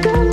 Go.